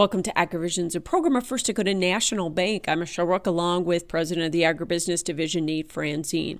Welcome to AgriVisions, a program of First Dakota National Bank. I'm Michelle Rook, along with President of the Agribusiness Division, Nate Franzén.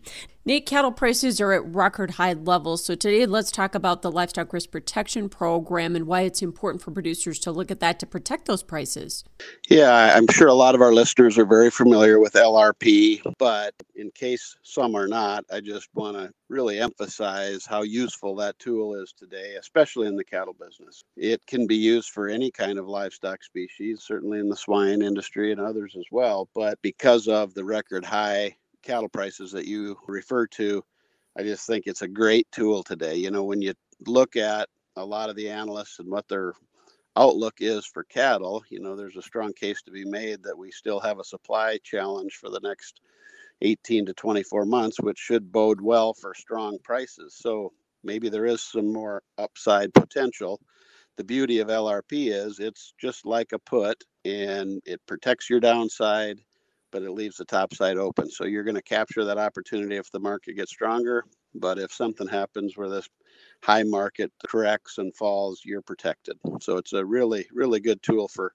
Cattle prices are at record high levels. So today, let's talk about the Livestock Risk Protection Program and why it's important for producers to look at that to protect those prices. Yeah, I'm sure a lot of our listeners are very familiar with LRP, but in case some are not, I just want to really emphasize how useful that tool is today, especially in the cattle business. It can be used for any kind of livestock species, certainly in the swine industry and others as well. But because of the record high cattle prices that you refer to, I just think it's a great tool today. You know, when you look at a lot of the analysts and what their outlook is for cattle, you know, there's a strong case to be made that we still have a supply challenge for the next 18 to 24 months, which should bode well for strong prices. So maybe there is some more upside potential. The beauty of LRP is it's just like a put and it protects your downside, but it leaves the top side open. So you're going to capture that opportunity if the market gets stronger. But if something happens where this high market corrects and falls, you're protected. So it's a really, really good tool for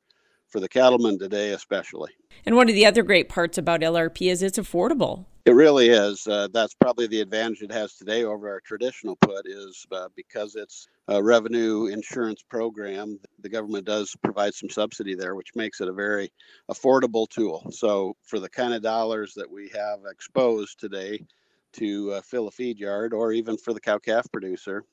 for the cattlemen today, especially. And one of the other great parts about LRP is it's affordable. It really is. Uh, that's probably the advantage it has today over our traditional put is uh, because it's a revenue insurance program. The government does provide some subsidy there, which makes it a very affordable tool. So for the kind of dollars that we have exposed today to uh, fill a feed yard, or even for the cow calf producer,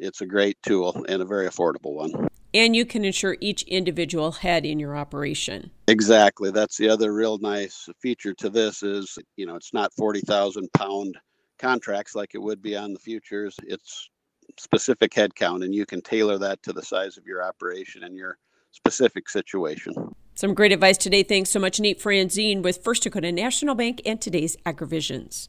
it's a great tool and a very affordable one and you can insure each individual head in your operation. Exactly. That's the other real nice feature to this is, you know, it's not 40,000 pound contracts like it would be on the futures. It's specific head count and you can tailor that to the size of your operation and your specific situation. Some great advice today. Thanks so much, Nate Franzén with First Dakota National Bank and today's AgriVisions.